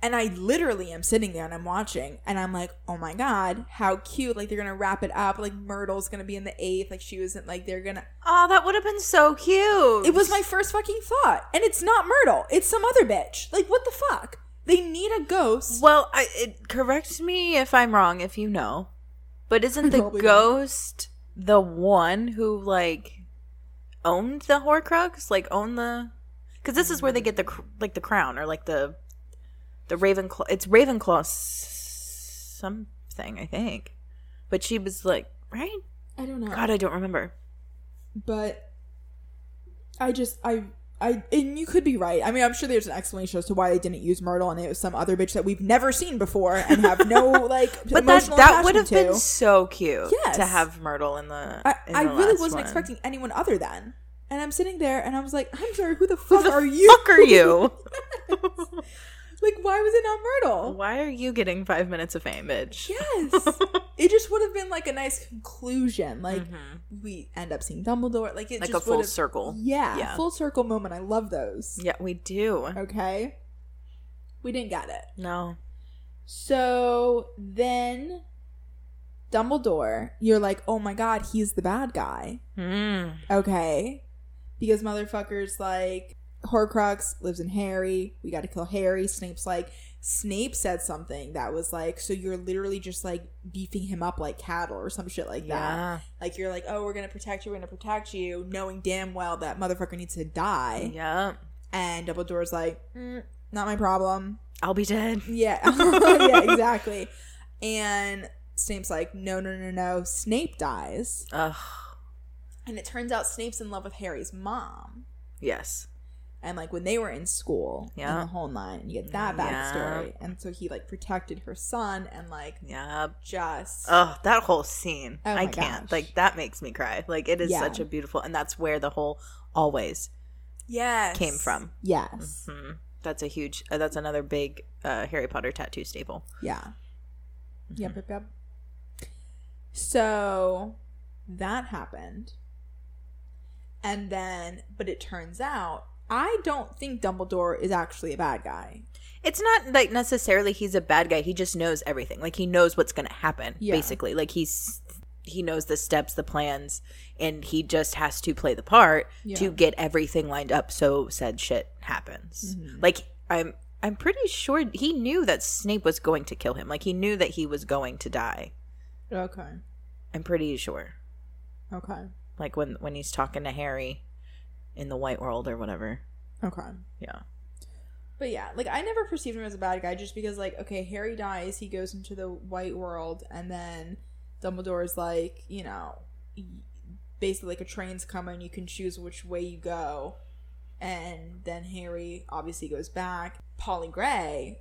A: And I literally am sitting there and I'm watching and I'm like, oh my god, how cute! Like they're gonna wrap it up. Like Myrtle's gonna be in the eighth. Like she wasn't like they're gonna.
B: Oh, that would have been so cute.
A: It was my first fucking thought, and it's not Myrtle. It's some other bitch. Like what the fuck? They need a ghost.
B: Well, I, it, correct me if I'm wrong, if you know. But isn't the
A: Probably not.
B: ghost the one who like owned the Horcrux? Like owned the? Because this is where they get the like the crown or like the the Ravenclaw. It's Ravenclaw something, I think. But she was like, right?
A: I don't know.
B: God, I don't remember.
A: but I just I I and you could be right. I mean, I'm sure there's an explanation as to why they didn't use Myrtle, and it was some other bitch that we've never seen before and have no like
B: But that that would have
A: attachment
B: been so cute
A: Yes.
B: to have Myrtle in the.
A: I,
B: in
A: I
B: the
A: really wasn't
B: one.
A: expecting anyone other than. And I'm sitting there and I was like, I'm sorry, who the
B: Who
A: fuck
B: the
A: are you?
B: fuck are you?
A: like, why was it not Myrtle?
B: Why are you getting five minutes of fame, bitch?
A: Yes. it just would have been like a nice conclusion. Like we end up seeing Dumbledore. Like it
B: Mm-hmm. Like a full circle.
A: Yeah,
B: Yeah.
A: full circle moment. I love those.
B: Yeah, we do.
A: Okay. We didn't get it.
B: No.
A: So then Dumbledore, you're like, oh my god, he's the bad guy.
B: Mm.
A: Okay. Because motherfuckers like Horcrux lives in Harry. We got to kill Harry. Snape's like, Snape said something that was like, so you're literally just like beefing him up like cattle or some shit like that. Like you're like, oh, we're gonna protect you, we're gonna protect you, knowing damn well that motherfucker needs to die.
B: Yeah.
A: And Dumbledore's like, mm, not my problem.
B: I'll be dead.
A: Yeah, yeah, exactly. And Snape's like, no, no, no, no. Snape dies,
B: Ugh.
A: and it turns out Snape's in love with Harry's mom.
B: Yes.
A: And like when they were in school,
B: Yeah.
A: and the whole nine, you get that
B: Yeah.
A: backstory. And so he like protected her son, and like
B: Yeah.
A: just
B: Oh, that whole scene.
A: Oh
B: I can't.
A: gosh.
B: Like that makes me cry. Like it is
A: Yeah.
B: such a beautiful and that's where the whole always
A: yes
B: came from.
A: Yes,
B: hmm That's a huge uh, that's another big uh, Harry Potter tattoo staple.
A: yeah, yep, yep, yep. So that happened, and then, but it turns out I don't think Dumbledore is actually a bad guy.
B: It's not like necessarily he's a bad guy. He just knows everything. Like he knows what's going to happen
A: Yeah.
B: basically. Like he's he knows the steps, the plans, and he just has to play the part
A: Yeah.
B: to get everything lined up so said shit happens.
A: Mm-hmm.
B: Like I'm I'm pretty sure he knew that Snape was going to kill him. Like he knew that he was going to die.
A: Okay,
B: I'm pretty sure.
A: okay,
B: Like when when he's talking to Harry in the White World or whatever.
A: okay.
B: Yeah.
A: But yeah, like I never perceived him as a bad guy just because like okay, Harry dies, he goes into the white world and then Dumbledore is like, you know, basically like a train's coming, you can choose which way you go. And then Harry obviously goes back. Polly Gray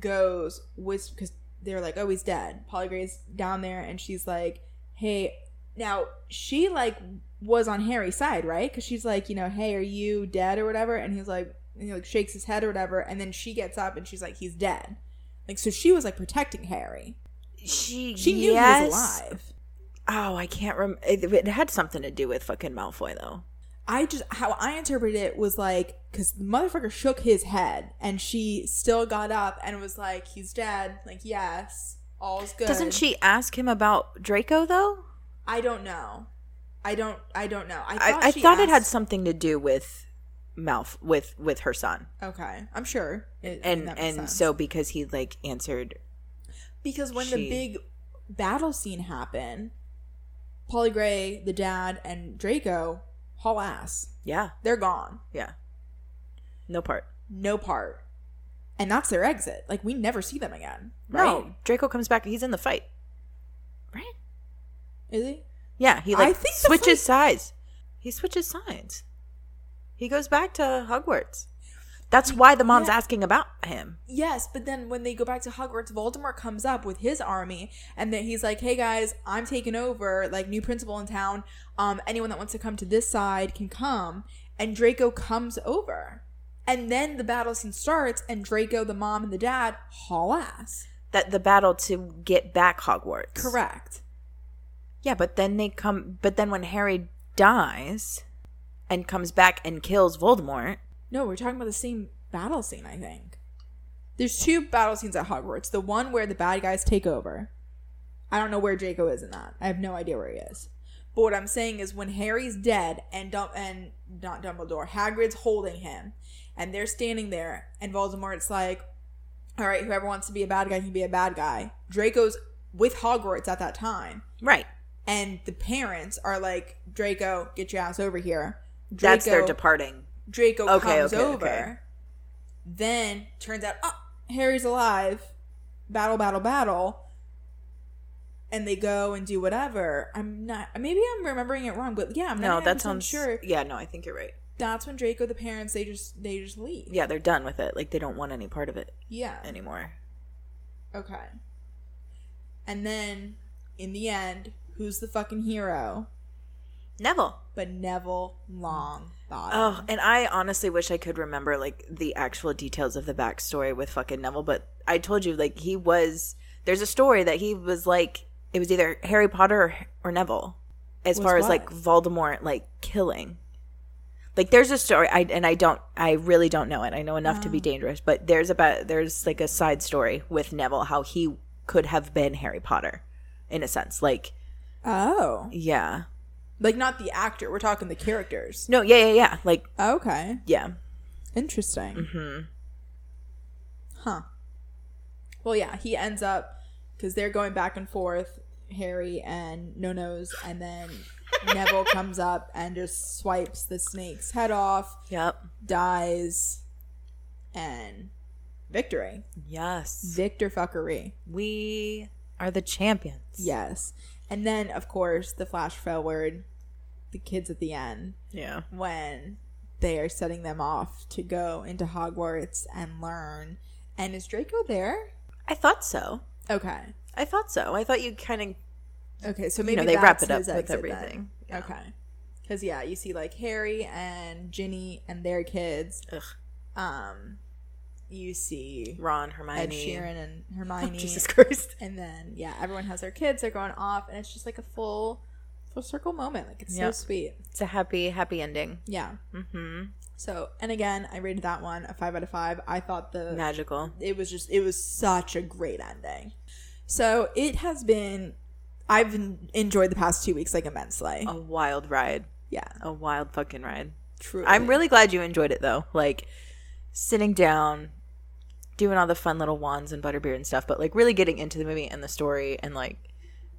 A: goes with cuz they're like, "Oh, he's dead." Polly Gray's down there and she's like, "Hey, now she like was on Harry's side, right? Because she's like, you know, hey, are you dead or whatever? And he's like, and he like shakes his head or whatever, and then she gets up and she's like, he's dead. Like, so she was like protecting Harry.
B: She
A: She knew
B: yes.
A: he was alive.
B: Oh, I can't remember. It, it had something to do with fucking Malfoy though.
A: I just how I interpreted it was like because the motherfucker shook his head and she still got up and was like, he's dead. Like, yes, all's good.
B: Doesn't she ask him about Draco though?
A: I don't know. I don't. I don't know. I
B: I,
A: thought,
B: I
A: she
B: thought it had something to do with Malf with with her son,
A: Okay, I'm sure. It,
B: and and so because he like answered,
A: because when the big battle scene happened, Polly Gray, the dad, and Draco haul ass.
B: yeah,
A: They're gone.
B: yeah, no part.
A: No part. And that's their exit. Like we never see them again. Right?
B: No, Draco comes back. He's in the fight, right?
A: Is he?
B: Yeah, he
A: I
B: like
A: think the
B: switches sides. He switches sides. He goes back to Hogwarts. That's why the mom's
A: Yeah.
B: asking about him.
A: Yes, but then when they go back to Hogwarts, Voldemort comes up with his army, and then he's like, "Hey guys, I'm taking over. Like new principal in town. Um, anyone that wants to come to this side can come." And Draco comes over, and then the battle scene starts, and Draco, the mom, and the dad haul ass.
B: That the battle to get back Hogwarts.
A: Correct.
B: Yeah, but then they come. But then when Harry dies and comes back and kills Voldemort,
A: No, we're talking about the same battle scene. I think there's two battle scenes at Hogwarts. The one where the bad guys take over. I don't know where Draco is in that. I have no idea where he is. But what I'm saying is when Harry's dead and Dum- and not Dumbledore, Hagrid's holding him, and they're standing there, and Voldemort's like, "All right, whoever wants to be a bad guy can be a bad guy." Draco's with Hogwarts at that time,
B: right?
A: And the parents are like, "Draco, get your ass over here."
B: That's their
A: Draco-
B: departing.
A: Draco
B: Okay,
A: comes
B: okay,
A: over.
B: okay.
A: Then turns out, oh, Harry's alive. Battle, battle, battle. And they go and do whatever. I'm not. Maybe I'm remembering it wrong, but yeah, I'm
B: No,
A: not
B: that sounds
A: sure.
B: Yeah, no, I think you're right.
A: That's when Draco, the parents, they just they just leave.
B: Yeah, they're done with it. Like they don't want any part of it
A: Yeah.
B: anymore.
A: Okay. And then in the end, who's the fucking hero?
B: Neville.
A: But Neville Longbottom.
B: Oh, and I honestly wish I could remember like the actual details of the backstory with fucking Neville, but I told you like he was. There's a story that he was like it was either Harry Potter or, or Neville, as
A: Was
B: far as like Voldemort like killing. like there's a story I and I don't I really don't know it. I know enough to be
A: Oh.
B: dangerous, but there's about there's like a side story with Neville how he could have been Harry Potter in a sense. Like
A: Oh,
B: yeah.
A: like not the actor. We're talking the characters.
B: No, yeah, yeah, yeah. Like
A: Okay,
B: yeah.
A: interesting.
B: Mm-hmm.
A: Huh. Well, yeah, he ends up because they're going back and forth, Harry and No Nose, and then Neville comes up and just swipes the snake's head off,
B: Yep.
A: dies, and victory.
B: Yes.
A: Victor fuckery.
B: We are the champions.
A: Yes. And then, of course, the flash forward, the kids at the end,
B: Yeah.
A: when they are setting them off to go into Hogwarts and learn. And is Draco there?
B: I thought so.
A: Okay.
B: I thought so. I thought you kind of
A: Okay, so maybe
B: they wrap it up with everything.
A: then. Okay, because yeah, you see like Harry and Ginny and their kids.
B: Ugh.
A: Um, you see
B: Ron, Hermione, Ed.
A: Sheeran and Hermione,
B: Jesus Christ.
A: and then yeah, everyone has their kids. They're going off, and it's just like a full full circle moment. Like it's
B: Yep.
A: so sweet.
B: It's a happy, happy ending.
A: Yeah.
B: Mm-hmm.
A: So and again, I rated that one a five out of five. I thought the
B: Magical.
A: it was just it was such a great ending. So it has been. I've enjoyed the past two weeks like immensely.
B: A wild ride.
A: Yeah,
B: A wild fucking ride.
A: true.
B: I'm really glad you enjoyed it though. Like sitting down, doing all the fun little wands and butterbeer and stuff, but like really getting into the movie and the story and like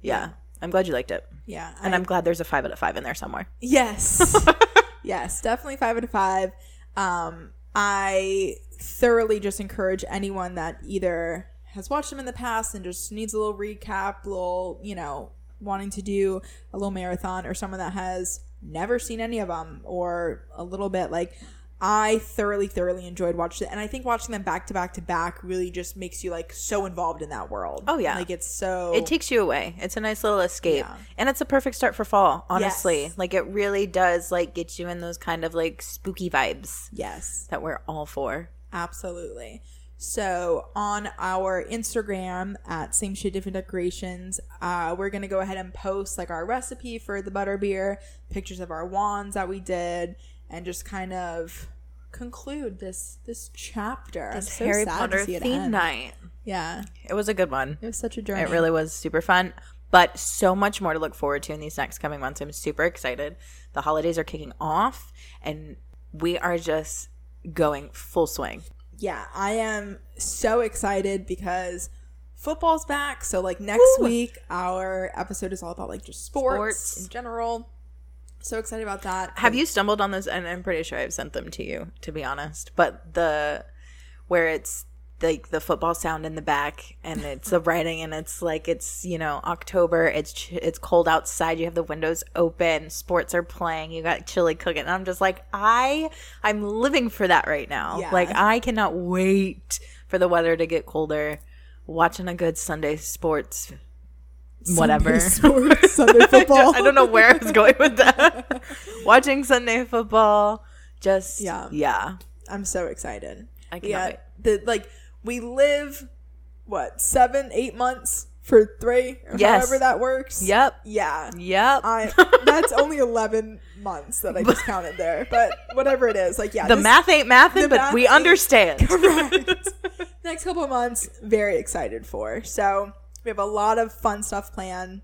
B: yeah. I'm glad you liked it.
A: yeah,
B: And
A: I-
B: I'm glad there's a five out of five in there somewhere.
A: Yes. yes, definitely five out of five. Um, I thoroughly just encourage anyone that either has watched them in the past and just needs a little recap, little, you know, wanting to do a little marathon, or someone that has never seen any of them or a little bit like I thoroughly, thoroughly enjoyed watching it, and I think watching them back to back to back really just makes you like so involved in that world.
B: Oh, yeah.
A: like it's so.
B: It takes you away. It's a nice little escape.
A: Yeah.
B: And it's a perfect start for fall, honestly.
A: Yes.
B: Like it really does like get you in those kind of like spooky vibes
A: yes,
B: that we're all for.
A: Absolutely. So on our Instagram at same shit different decorations, uh, we're gonna go ahead and post like our recipe for the butterbeer, pictures of our wands that we did, and just kind of conclude this this chapter.
B: This
A: so
B: Harry Potter
A: to see it
B: theme
A: end.
B: night.
A: Yeah,
B: It was a good one.
A: it was such a journey.
B: It really was super fun, but so much more to look forward to in these next coming months. I'm super excited. The holidays are kicking off, and we are just going full swing.
A: yeah, I am so excited because football's back. So like next
B: Woo!
A: week, our episode is all about like just sports,
B: Sports.
A: in general. So excited about that.
B: Have you stumbled on this? And I'm pretty sure I've sent them to you, to be honest. But the where it's like the football sound in the back, and it's the writing, and it's like it's you know October. It's ch- it's cold outside. You have the windows open. Sports are playing. You got chili cooking. And I'm just like I I'm living for that right now.
A: Yeah.
B: Like I cannot wait for the weather to get colder. Watching a good Sunday sports whatever.
A: Sunday sports, Sunday football.
B: I don't know where I was going with that. Watching Sunday football, just
A: Yeah.
B: yeah.
A: I'm so excited.
B: I cannot
A: yeah,
B: wait.
A: the like we live what seven, eight months for three, or
B: Yes.
A: however that works.
B: Yep,
A: Yeah,
B: yep.
A: I that's only eleven months that I just counted there, but whatever it is, like yeah,
B: the
A: this-
B: math ain't mathing, but
A: math
B: we understand.
A: correct. Next couple of months, very excited for. So we have a lot of fun stuff planned.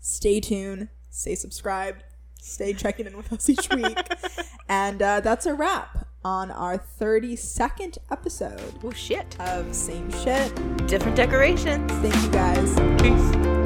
A: Stay tuned. Stay subscribed. Stay checking in with us each week. and uh, that's a wrap on our 32nd episode
B: oh shit!
A: of Same Shit.
B: Different decorations.
A: Thank you guys.
B: Peace.